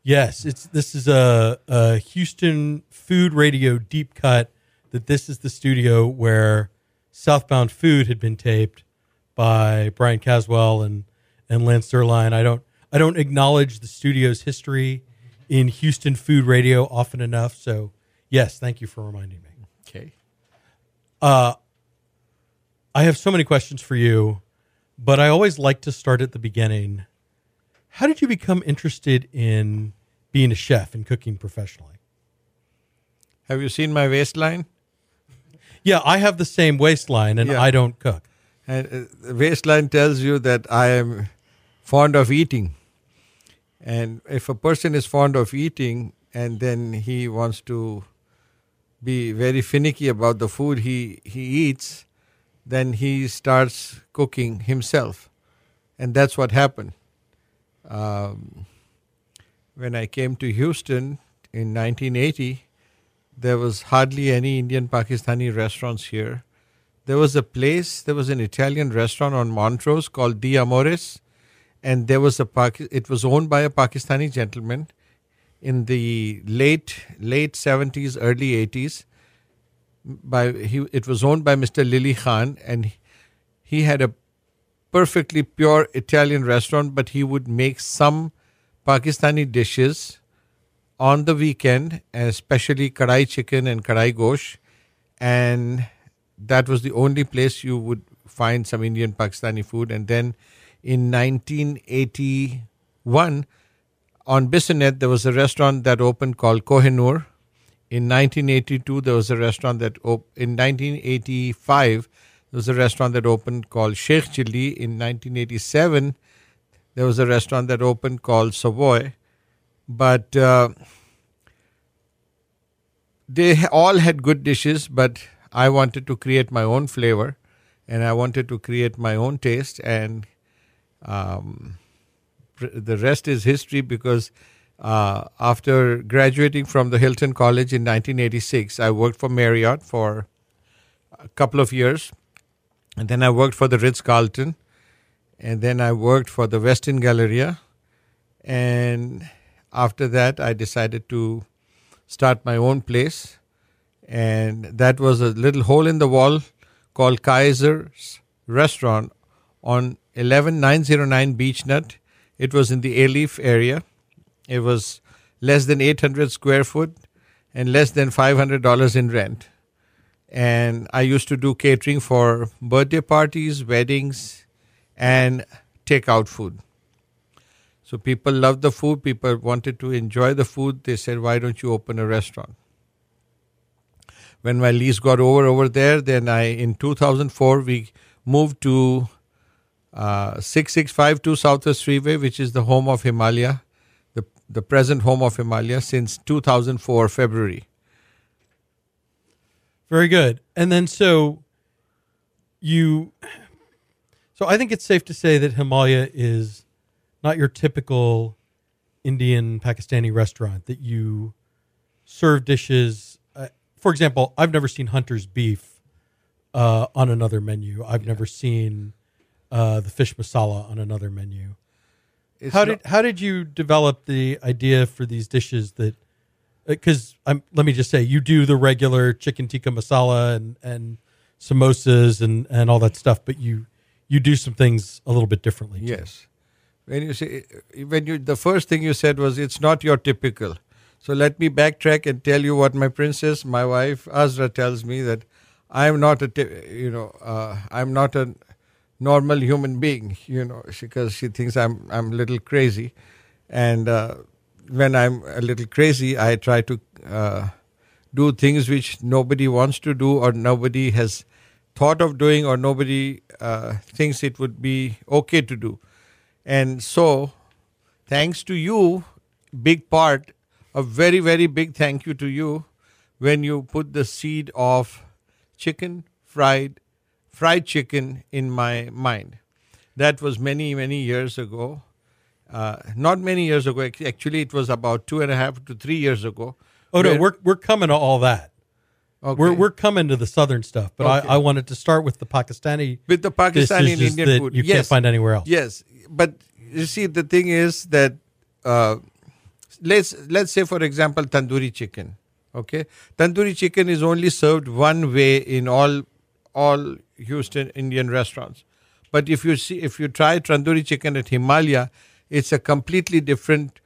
Yes, it's this is a, a Houston Food Radio deep cut. That this is the studio where Southbound Food had been taped by Bryan Caswell and and Lance Zierlein. I don't I don't acknowledge the studio's history in Houston Food Radio often enough. So yes, thank you for reminding me. Okay. Uh, I have so many questions for you, but I always like to start at the beginning. How did you become interested in being a chef and cooking professionally? Have you seen my waistline? Yeah, I have the same waistline and Yeah. I don't cook. And uh, the waistline tells you that I am fond of eating. And if a person is fond of eating and then he wants to be very finicky about the food he, he eats, then he starts cooking himself. And that's what happened. Um, when I came to Houston in 1980, there was hardly any Indian Pakistani restaurants here. There was a place, there was an Italian restaurant on Montrose called Di Amores, and there was a it was owned by a Pakistani gentleman in the late late 70s, early 80s. By he, it was owned by Mr. Lily Khan, and he had a perfectly pure Italian restaurant, but he would make some Pakistani dishes on the weekend, especially kadai chicken and kadai gosht, and that was the only place you would find some Indian Pakistani food. And then in 1981, on Bissonnet, there was a restaurant that opened called Kohinoor. In 1982, there was a restaurant that op- in 1985 there was a restaurant that opened called Sheikh Chilli. In 1987, there was a restaurant that opened called Savoy. But uh, they all had good dishes, but I wanted to create my own flavor and I wanted to create my own taste. And um, the rest is history because uh, after graduating from the Hilton College in 1986, I worked for Marriott for a couple of years. And then I worked for the Ritz Carlton. And then I worked for the Westin Galleria. And after that, I decided to start my own place. And that was a little hole in the wall called Kaiser's Restaurant on 11909 Beechnut. It was in the Alief area. It was less than 800 square foot and less than $500 in rent. And I used to do catering for birthday parties, weddings, and takeout food. So people loved the food, people wanted to enjoy the food. They said, Why don't you open a restaurant? When my lease got over over there, then I, in 2004, we moved to uh, 6652 Southwest Freeway, which is the home of Himalaya, the, the present home of Himalaya since 2004, February. Very good. And then so you, so I think it's safe to say that Himalaya is not your typical Indian Pakistani restaurant that you serve dishes. Uh, for example, I've never seen Hunter's beef uh, on another menu. I've never seen uh, the fish masala on another menu. It's how not- did how did you develop the idea for these dishes that? Because I'm let me just say you do the regular chicken tikka masala and and samosas and and all that stuff, but you you do some things a little bit differently. too. Yes. When you say when you the first thing you said was it's not your typical. So let me backtrack and tell you what my princess, my wife Azra, tells me that I'm not a you know uh, I'm not a normal human being. You know because she thinks I'm I'm a little crazy, and uh, when I'm a little crazy, I try to uh, do things which nobody wants to do or nobody has thought of doing or nobody uh, thinks it would be okay to do. And so, thanks to you, big part, a very, very big thank you to you when you put the seed of chicken fried, fried chicken in my mind. That was many, many years ago. Uh, not many years ago. Actually, it was about two and a half to three years ago. Oh no, we're we're coming to all that. Okay. We're we're coming to the southern stuff, but Okay. I, I wanted to start with the Pakistani with the Pakistani and Indian that food. you yes. can't find anywhere else. Yes, but you see, the thing is that uh, let's let's say, for example, tandoori chicken. Okay, tandoori chicken is only served one way in all all Houston Indian restaurants. But if you see, if you try tandoori chicken at Himalaya, it's a completely different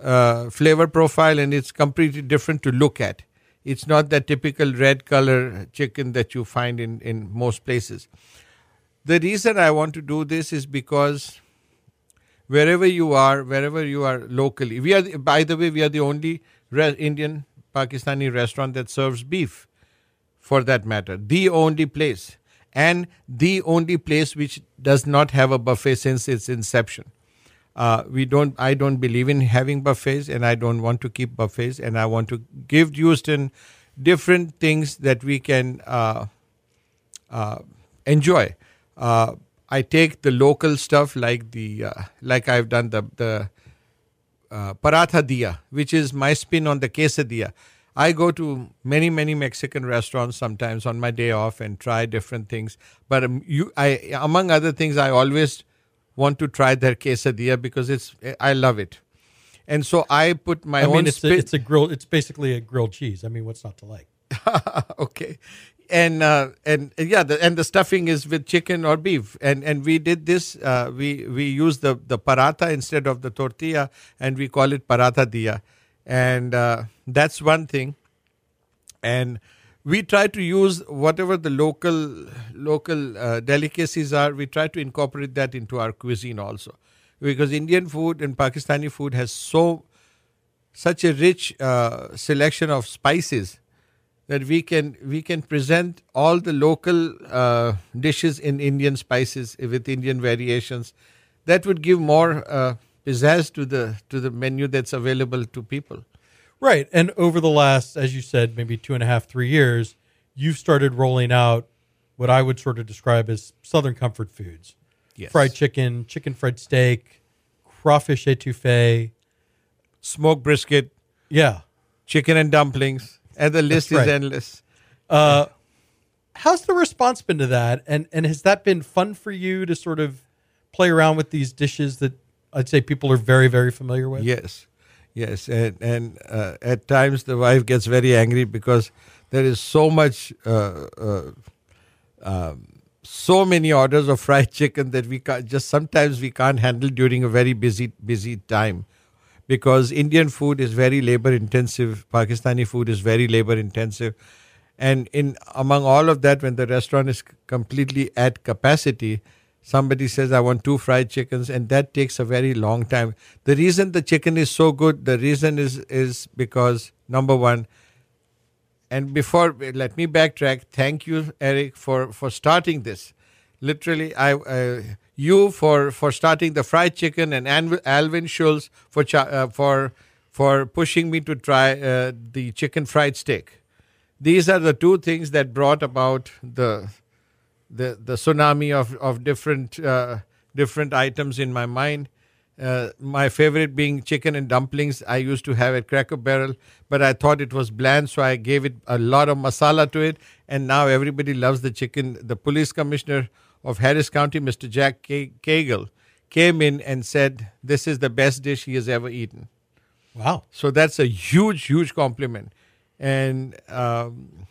uh, flavor profile and it's completely different to look at. It's not that typical red color chicken that you find in, in most places. The reason I want to do this is because wherever you are, wherever you are locally, we are, by the way, we are the only re- Indian Pakistani restaurant that serves beef for that matter. The only place. And the only place which does not have a buffet since its inception. Uh, we don't. I don't believe in having buffets, and I don't want to keep buffets. And I want to give Houston different things that we can uh, uh, enjoy. Uh, I take the local stuff like the uh, like I've done the the uh, paratha dia, which is my spin on the quesadilla. I go to many many Mexican restaurants sometimes on my day off and try different things. But um, you, I among other things, I always want to try their quesadilla because it's I love it. And so I put my I own mean, it's a, spin. it's a grilled. It's basically a grilled cheese. I mean, what's not to like? okay and uh, and yeah the, and the stuffing is with chicken or beef and and we did this uh, we we use the the paratha instead of the tortilla and we call it paratha dia and uh, that's one thing and we try to use whatever the local local uh, delicacies are we try to incorporate that into our cuisine also because indian food and pakistani food has so such a rich uh, selection of spices that we can we can present all the local uh, dishes in Indian spices with Indian variations. That would give more uh, pizzazz to the to the menu that's available to people. Right. And over the last, as you said, maybe two and a half, three years, you've started rolling out what I would sort of describe as Southern comfort foods Yes. fried chicken, chicken fried steak, crawfish etouffee. Smoked brisket, Yeah. chicken and dumplings, and the list is endless. Uh, how's the response been to that? And and has that been fun for you to sort of play around with these dishes that I'd say people are very very familiar with? Yes, yes, and and uh, at times the wife gets very angry because there is so much, uh, uh, um, so many orders of fried chicken that we can't just sometimes we can't handle during a very busy busy time, because Indian food is very labor intensive, Pakistani food is very labor intensive, and in among all of that, when the restaurant is completely at capacity, somebody says i want two fried chickens and that takes a very long time. The reason the chicken is so good the reason is is because number one and before let me backtrack. Thank you eric for for starting this. Literally i uh, you for for starting the fried chicken and alvin schultz for uh, for for pushing me to try uh, the chicken fried steak. These are the two things that brought about the the the tsunami of of different uh, different items in my mind. Uh, my favorite being chicken and dumplings. I used to have at Cracker Barrel, but I thought it was bland, so I gave it a lot of masala to it, and now everybody loves the chicken. The police commissioner of Harris County, Mr. Jack K- Cagle, came in and said, "This is the best dish he has ever eaten." Wow. So that's a huge, huge compliment, and um,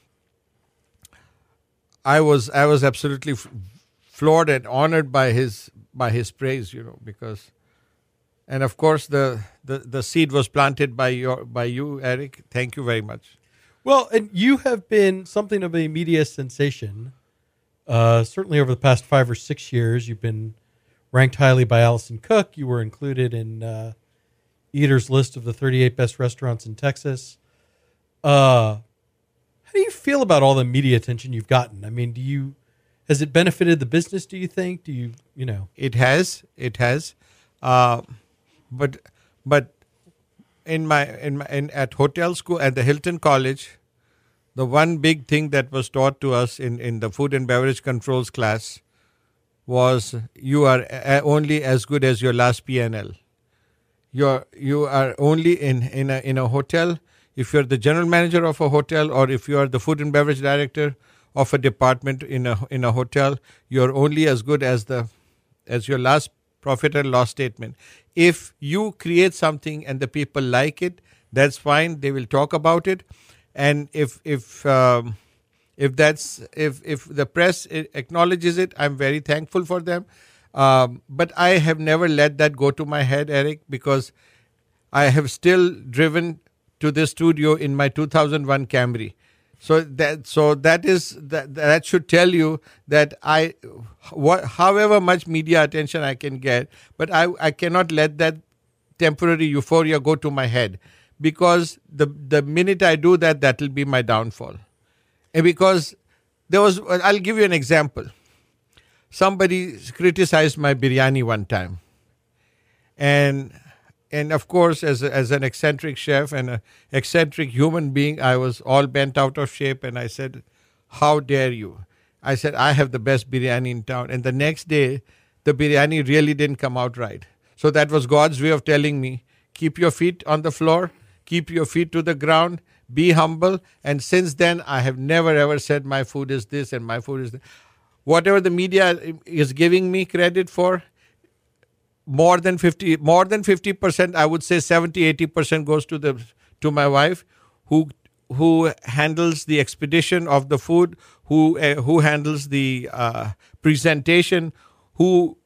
I was I was absolutely f- floored and honored by his by his praise, you know, because, and of course the the, the seed was planted by your by you, Eric. Thank you very much. Well, and you have been something of a media sensation. Uh, certainly over the past five or six years, you've been ranked highly by Allison Cook. You were included in uh, Eater's list of the 38 best restaurants in Texas. Uh, how do you feel about all the media attention you've gotten? I mean, do you has it benefited the business? Do you think? Do you you know? It has, it has, uh, but but in my in my in, at hotel school at the Hilton College, the one big thing that was taught to us in in the food and beverage controls class was you are only as good as your last PNL. You're you are only in in a in a hotel if you're the general manager of a hotel or if you are the food and beverage director of a department in a in a hotel you're only as good as the as your last profit and loss statement. If you create something and the people like it that's fine they will talk about it. And if if um, if that's if if the press acknowledges it i'm very thankful for them. Um, but i have never let that go to my head eric because i have still driven to the studio in my 2001 camry. So that so that is that that should tell you that i what however much media attention i can get but i i cannot let that temporary euphoria go to my head. Because the the minute i do that that will be my downfall. And because there was i'll give you an example. Somebody criticized my biryani one time. And and of course, as a, as an eccentric chef and an eccentric human being, I was all bent out of shape, and I said, "How dare you?" I said, "I have the best biryani in town." And the next day, the biryani really didn't come out right. So that was God's way of telling me, "Keep your feet on the floor, keep your feet to the ground." Be humble, and since then I have never ever said my food is this and my food is that. Whatever the media is giving me credit for, more than 50 more than 50% i would say 70 80% goes to the to my wife who who handles the expedition of the food who uh, who handles the uh, presentation who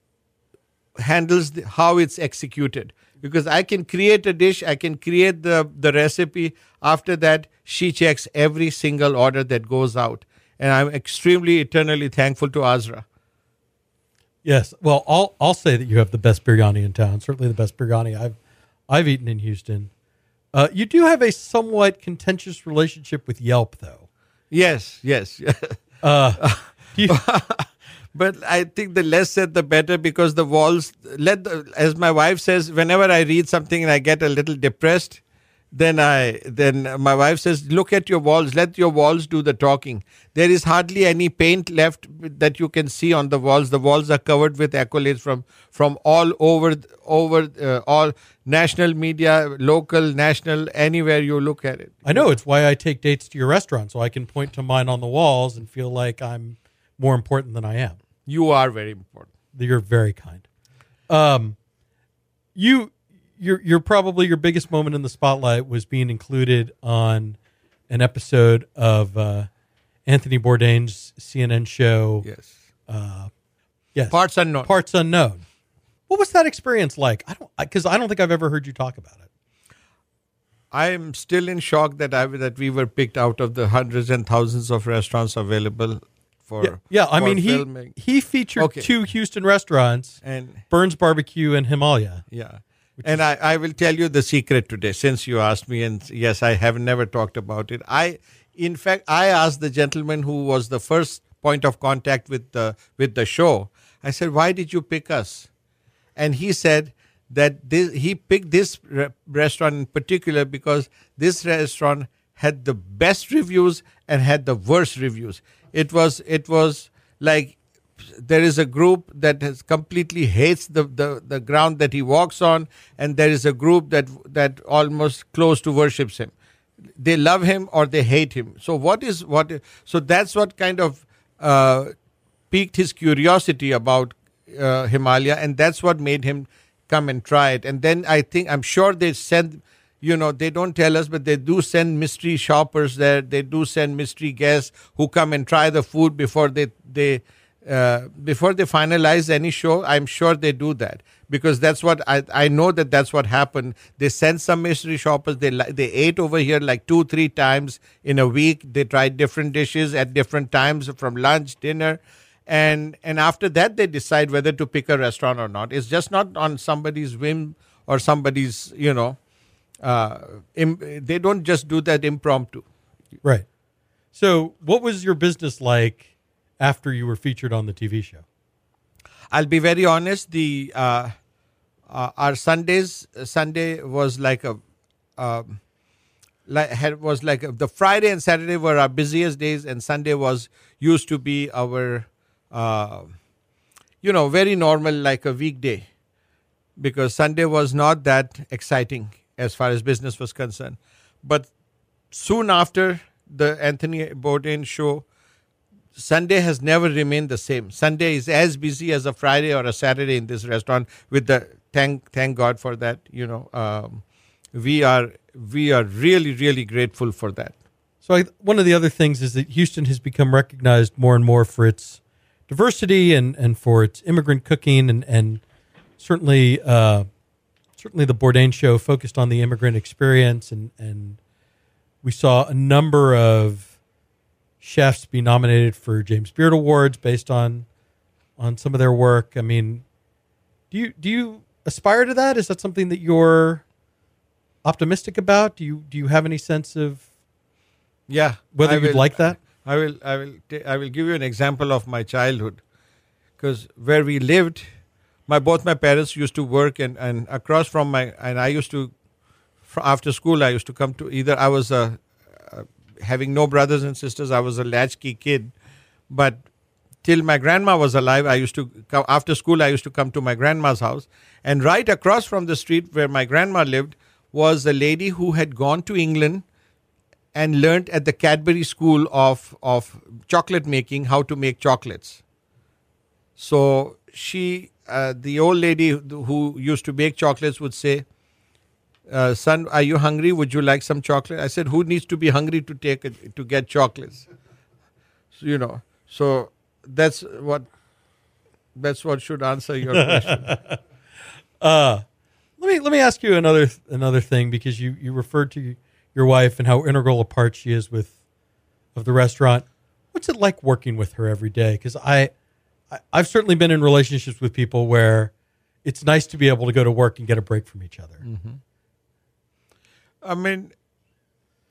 handles the, how it's executed. Because i can create a dish i can create the the recipe. After that she checks every single order that goes out. And i'm extremely eternally thankful to azra Yes. Well, I'll I'll say that you have the best biryani in town. Certainly the best biryani I've I've eaten in Houston. Uh, you do have a somewhat contentious relationship with Yelp, though. yes yes Do you, but I think the less said the better because the walls let the, as my wife says whenever I read something and I get a little depressed then I then my wife says look at your walls. Let your walls do the talking. There is hardly any paint left that you can see on the walls. The walls are covered with accolades from from all over over uh, all national media local national anywhere you look at it. I know. It's why I take dates to your restaurant, so I can point to mine on the walls and feel like I'm more important than I am. you are very important. You're very kind. Um, you, you're, you're probably your biggest moment in the spotlight was being included on an episode of uh, Anthony Bourdain's CNN show. yes Yes, parts unknown parts unknown. What was that experience like? I don't because I don't think I've ever heard you talk about it. I am still in shock that I that we were picked out of the hundreds and thousands of restaurants available for Yeah, yeah. I for mean, he he featured Okay. two Houston restaurants, and Burns Barbecue and Himalaya. yeah. And I, I will tell you the secret today since you asked me and yes I have never talked about it. I in fact I asked the gentleman who was the first point of contact with the with the show. I said why did you pick us? And he said that this, he picked this re- restaurant in particular because this restaurant had the best reviews and had the worst reviews. It was it was like there is a group that has completely hates the, the, the ground that he walks on, and there is a group that that almost close to worships him. They love him or they hate him. So what is what? So that's what kind of uh, piqued his curiosity about uh, Himalaya, and that's what made him come and try it. And then I think I'm sure they send, you know, they don't tell us, but they do send mystery shoppers there. They do send mystery guests who come and try the food before they they uh, before they finalize any show. I'm sure they do that because that's what I I know that that's what happened. They sent some mystery shoppers. They they ate over here like two three times in a week. They tried different dishes at different times from lunch, dinner and and after that they decide whether to pick a restaurant or not it's just not on somebody's whim or somebody's you know uh, Im- they don't just do that impromptu Right. So, what was your business like after you were featured on the TV show? i'll be very honest the uh, uh, our sundays sunday was like a um, like was like a, the friday and saturday were our busiest days and sunday was used to be our uh, you know very normal like a weekday because Sunday was not that exciting as far as business was concerned. But soon after the Anthony Bourdain show, Sunday has never remained the same. Sunday is as busy as a Friday or a Saturday in this restaurant. With the thank thank God for that. You know, um, we are we are really really grateful for that. So, I, one of the other things is that Houston has become recognized more and more for its diversity and, and for its immigrant cooking, and, and certainly uh, certainly the Bourdain show focused on the immigrant experience, and, and we saw a number of chefs be nominated for James Beard Awards based on on some of their work. I mean, do you do you aspire to that? Is that something that you're optimistic about? Do you do you have any sense of Yeah, whether I you'd will- like that? I will, I will, ta- I will give you an example of my childhood, because where we lived, my both my parents used to work and and across from my and I used to after school I used to come to either I was a having no brothers and sisters I was a latchkey kid but till my grandma was alive I used to after school I used to come to my grandma's house and right across from the street where my grandma lived was a lady who had gone to England and learned at the Cadbury School of of chocolate making how to make chocolates. So she, uh, the old lady who used to bake chocolates, would say, uh, "Son, are you hungry? Would you like some chocolate?" I said, "Who needs to be hungry to take it, to get chocolates?" So, you know, so that's what that's what should answer your question. Let me let me ask you another another thing because you you referred to your wife and how integral a part she is with of the restaurant. What's it like working with her every day? Because I, I I've certainly been in relationships with people where it's nice to be able to go to work and get a break from each other. I mean,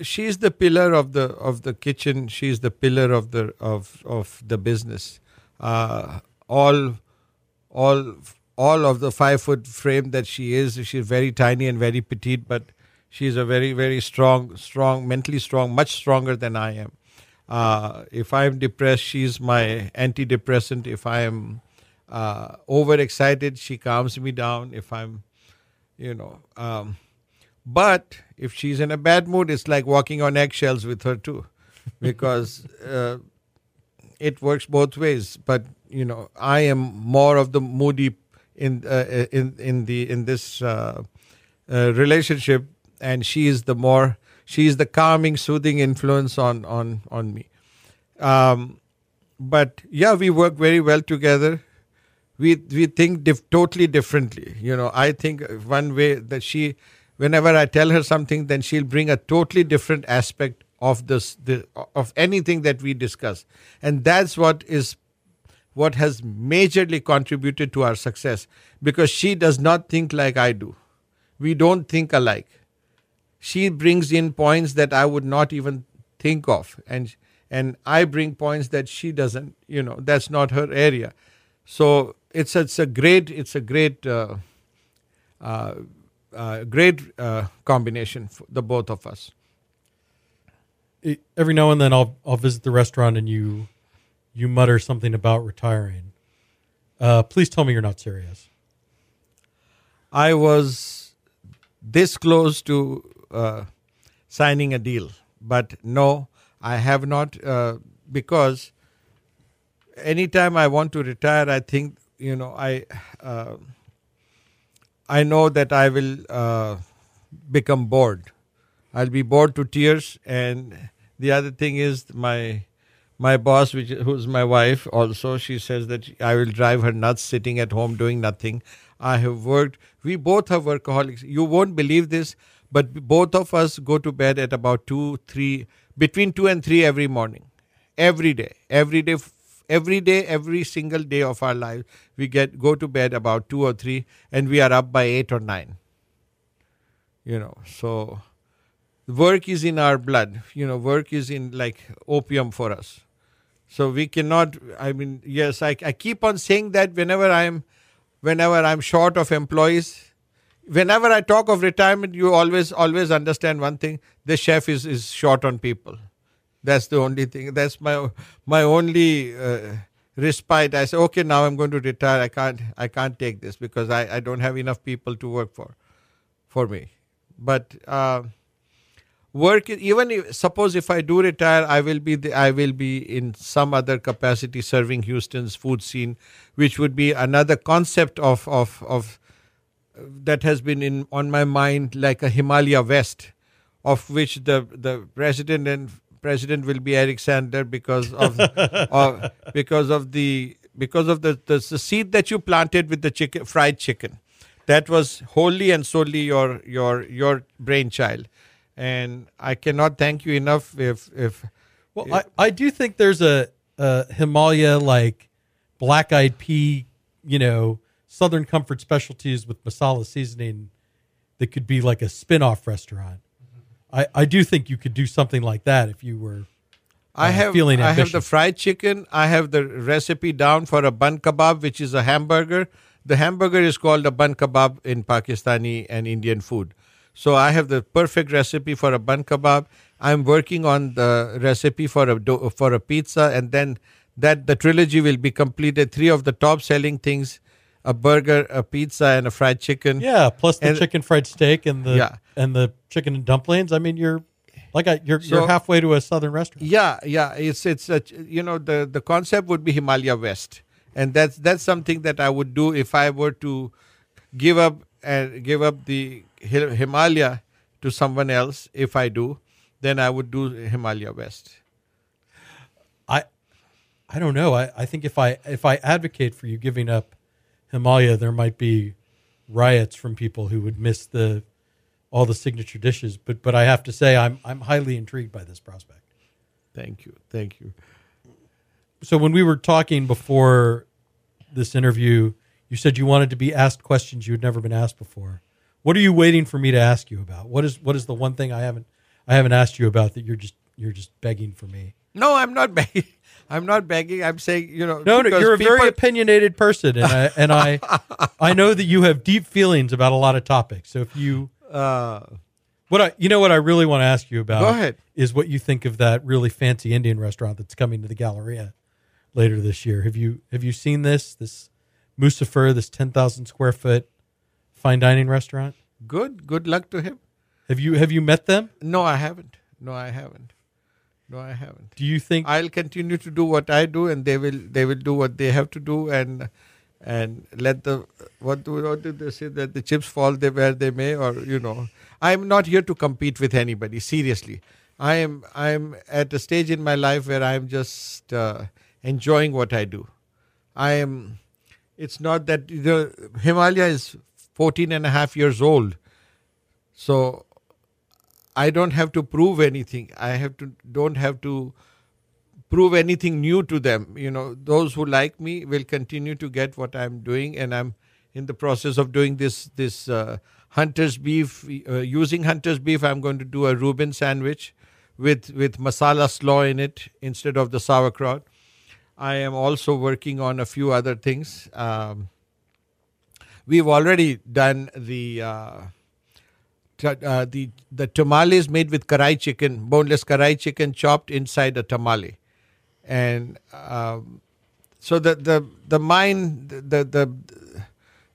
she's the pillar of the of the kitchen. She's the pillar of the of of the business. Uh, all, all, all of the five foot frame that she is. She's very tiny and very petite, but she's a very very strong, strong, mentally strong, much stronger than I am. Uh, if I'm depressed, she's my antidepressant. If I am uh, overexcited, she calms me down. If I'm, you know, um, but if she's in a bad mood, it's like walking on eggshells with her too, because uh, it works both ways. But you know, I am more of the moody in uh, in in the in this uh, uh, relationship, and she is the more she is the calming, soothing influence on on on me. Um, but yeah, we work very well together. We we think dif- totally differently. You know, I think one way that she, whenever I tell her something, then she'll bring a totally different aspect of this the, of anything that we discuss, and that's what is what has majorly contributed to our success because she does not think like I do. We don't think alike. She brings in points that I would not even think of, and and I bring points that she doesn't. You know, that's not her area. So it's it's a great it's a great uh, uh, uh, great uh, combination for the both of us. It- every now and then I'll I'll visit the restaurant and you you mutter something about retiring. Uh, please tell me you're not serious. I was this close to uh, signing a deal, but no, I have not uh, because anytime I want to retire, I think you know I uh, I know that I will uh, become bored. I'll be bored to tears, and the other thing is my my boss, which who's my wife, also she says that I will drive her nuts sitting at home doing nothing. I have worked. We both are workaholics. You won't believe this, but both of us go to bed at about two, three, between two and three every morning, every day, every day, every day, every single day of our life. We get go to bed about two or three, and we are up by eight or nine. You know, so work is in our blood. You know, work is in like opium for us. So we cannot. I mean, yes, I, I keep on saying that whenever I'm, whenever I'm short of employees, whenever I talk of retirement, you always always understand one thing: the chef is is short on people. That's the only thing. That's my my only uh, respite. I say, okay, now I'm going to retire. I can't I can't take this because I, I don't have enough people to work for, for me. But uh, work even if, suppose if I do retire, I will be the, I will be in some other capacity serving Houston's food scene, which would be another concept of of of that has been in on my mind like a Himalaya West, of which the the president and president will be Eric Sandler because of, of because of the because of the, the the seed that you planted with the chicken fried chicken, that was wholly and solely your your your brainchild, and I cannot thank you enough if if Well, I, I do think there's a, a Himalaya like black eyed pea, you know, Southern Comfort specialties with masala seasoning that could be like a spin off restaurant. I, I do think you could do something like that if you were. I uh, have feeling I have the fried chicken. I have the recipe down for a bun kebab, which is a hamburger the hamburger is called a bun kebab in Pakistani and Indian food. So I have the perfect recipe for a bun kebab. I'm working on the recipe for a do- for a pizza, and then that the trilogy will be completed. Three of the top selling things: a burger, a pizza, and a fried chicken. Yeah, plus the And- chicken fried steak and the Yeah. and the chicken and dumplings. I mean, you're like a, you're So- you're halfway to a southern restaurant. Yeah, yeah. It's it's a, you know the the concept would be Himalaya West, and that's that's something that I would do if I were to give up and give up the Hi- Himalaya to someone else. If I do, then I would do Himalaya West. I I don't know. I, I think if I if I advocate for you giving up Himalaya, there might be riots from people who would miss the all the signature dishes. But but I have to say I'm I'm highly intrigued by this prospect. Thank you, thank you. So when we were talking before this interview, you said you wanted to be asked questions you had never been asked before. What are you waiting for me to ask you about? What is what is the one thing I haven't I haven't asked you about that you're just you're just begging for me? No, I'm not begging. I'm not begging. I'm saying you know. No, no, you're a very opinionated person, and I and I, I know that you have deep feelings about a lot of topics. So if you, Uh, what I, you know, what I really want to ask you about, Go ahead. is what you think of that really fancy Indian restaurant that's coming to the Galleria later this year. Have you have you seen this this Musaafer, this ten thousand square foot fine dining restaurant? good. Good luck to him. Have you have you met them? No, I haven't. No, I haven't. No, I haven't. Do you think? I'll continue to do what I do, and they will they will do what they have to do, and and let the what do what did they say that the chips fall they where they may, or you know, I'm not here to compete with anybody. Seriously, I am I'm at a stage in my life where I'm just uh, enjoying what I do. I am. It's not that the Himalaya is 14 and a half years old, so I don't have to prove anything. I have to don't have to prove anything new to them. You know, those who like me will continue to get what I'm doing, and I'm in the process of doing this this uh, hunter's beef. Uh, using hunter's beef, I'm going to do a Reuben sandwich with with masala slaw in it instead of the sauerkraut. I am also working on a few other things. Um, we've already done the. Uh, uh, the the tamales made with karai chicken, boneless karai chicken chopped inside a tamale, and um, so the the the mind the the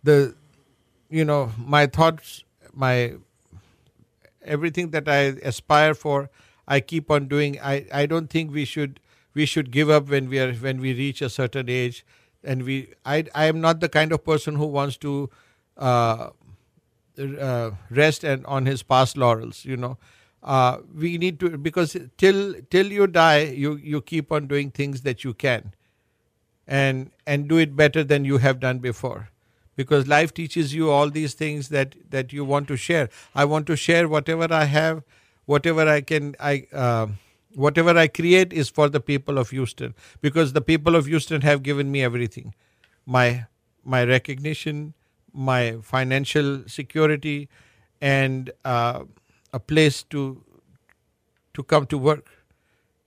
the you know my thoughts my everything that I aspire for I keep on doing. I I don't think we should we should give up when we are when we reach a certain age. And we I I am not the kind of person who wants to uh, uh, rest and on his past laurels you know. Uh, we need to because till till you die you you keep on doing things that you can and and do it better than you have done before. Because life teaches you all these things that that you want to share. I want to share whatever i have whatever i can i uh, whatever i create is for the people of houston. Because the people of houston have given me everything. My my recognition my financial security and uh, a place to to come to work.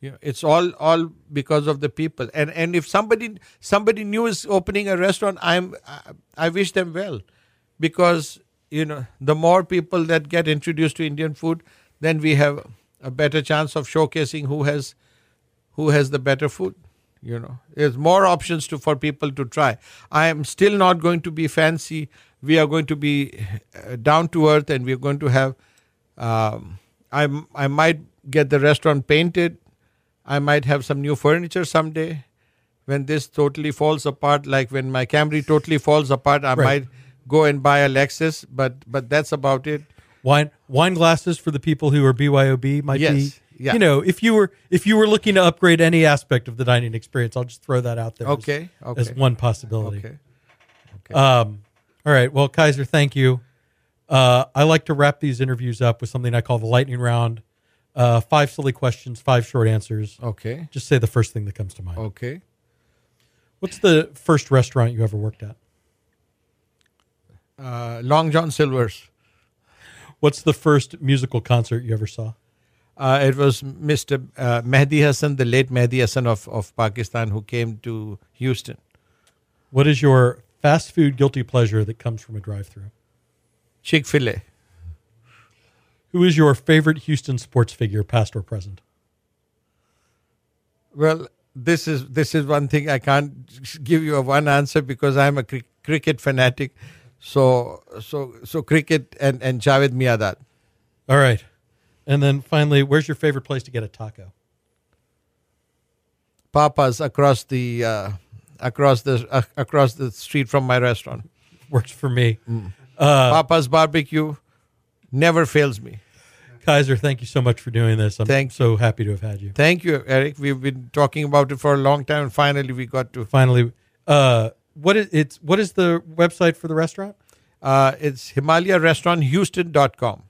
You know, it's all all because of the people. And and if somebody somebody new is opening a restaurant i'm I, I wish them well. Because you know the more people that get introduced to indian food then we have a better chance of showcasing who has who has the better food you know. There's more options to for people to try. I am still not going to be fancy. We are going to be uh, down to earth and we're going to have um, I, I might get the restaurant painted. I might have some new furniture someday. When this totally falls apart like when my camry totally falls apart i Right. might go and buy a lexus but but that's about it. Wine wine glasses for the people who are BYOB might Yes, be. Yeah. You know, if you were if you were looking to upgrade any aspect of the dining experience, I'll just throw that out there. as- Okay, As, one possibility. okay Um, all right. Well, Kaiser, thank you. Uh, I like to wrap these interviews up with something I call the lightning round. Uh, five silly questions, five short answers. okay Just say the first thing that comes to mind. okay What's the first restaurant you ever worked at? uh, long john silver's What's the first musical concert you ever saw? Uh, it was Mr. Uh, Mehdi Hassan, the late Mehdi Hassan of, of Pakistan, who came to Houston. What is your fast food guilty pleasure that comes from a drive-through. Chick Fil A. Who is your favorite Houston sports figure, past or present? Well, this is this is one thing I can't give you a one answer because I'm a cri- cricket fanatic. So so so cricket and and Javed Miandad. All right. And then finally, where's your favorite place to get a taco? Papa's across the uh, across the uh, across the street from my restaurant. Works for me. Papa's barbecue never fails me. Kaiser, thank you so much for doing this. I'm Thank so happy to have had you. Thank you, Eric. We've been talking about it for a long time, and finally we got to. Finally, uh, what is it's what is the website for the restaurant? Uh, it's Himalaya Restaurant Houston.com.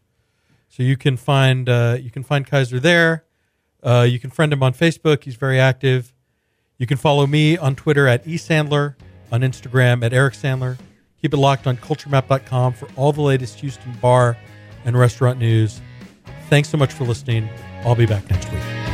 So you can find uh, you can find Kaiser there. Uh, you can friend him on Facebook. He's very active. You can follow me on Twitter at eSandler, on Instagram at Eric Sandler. Keep it locked on culturemap.com for all the latest Houston bar and restaurant news. Thanks so much for listening. I'll be back next week.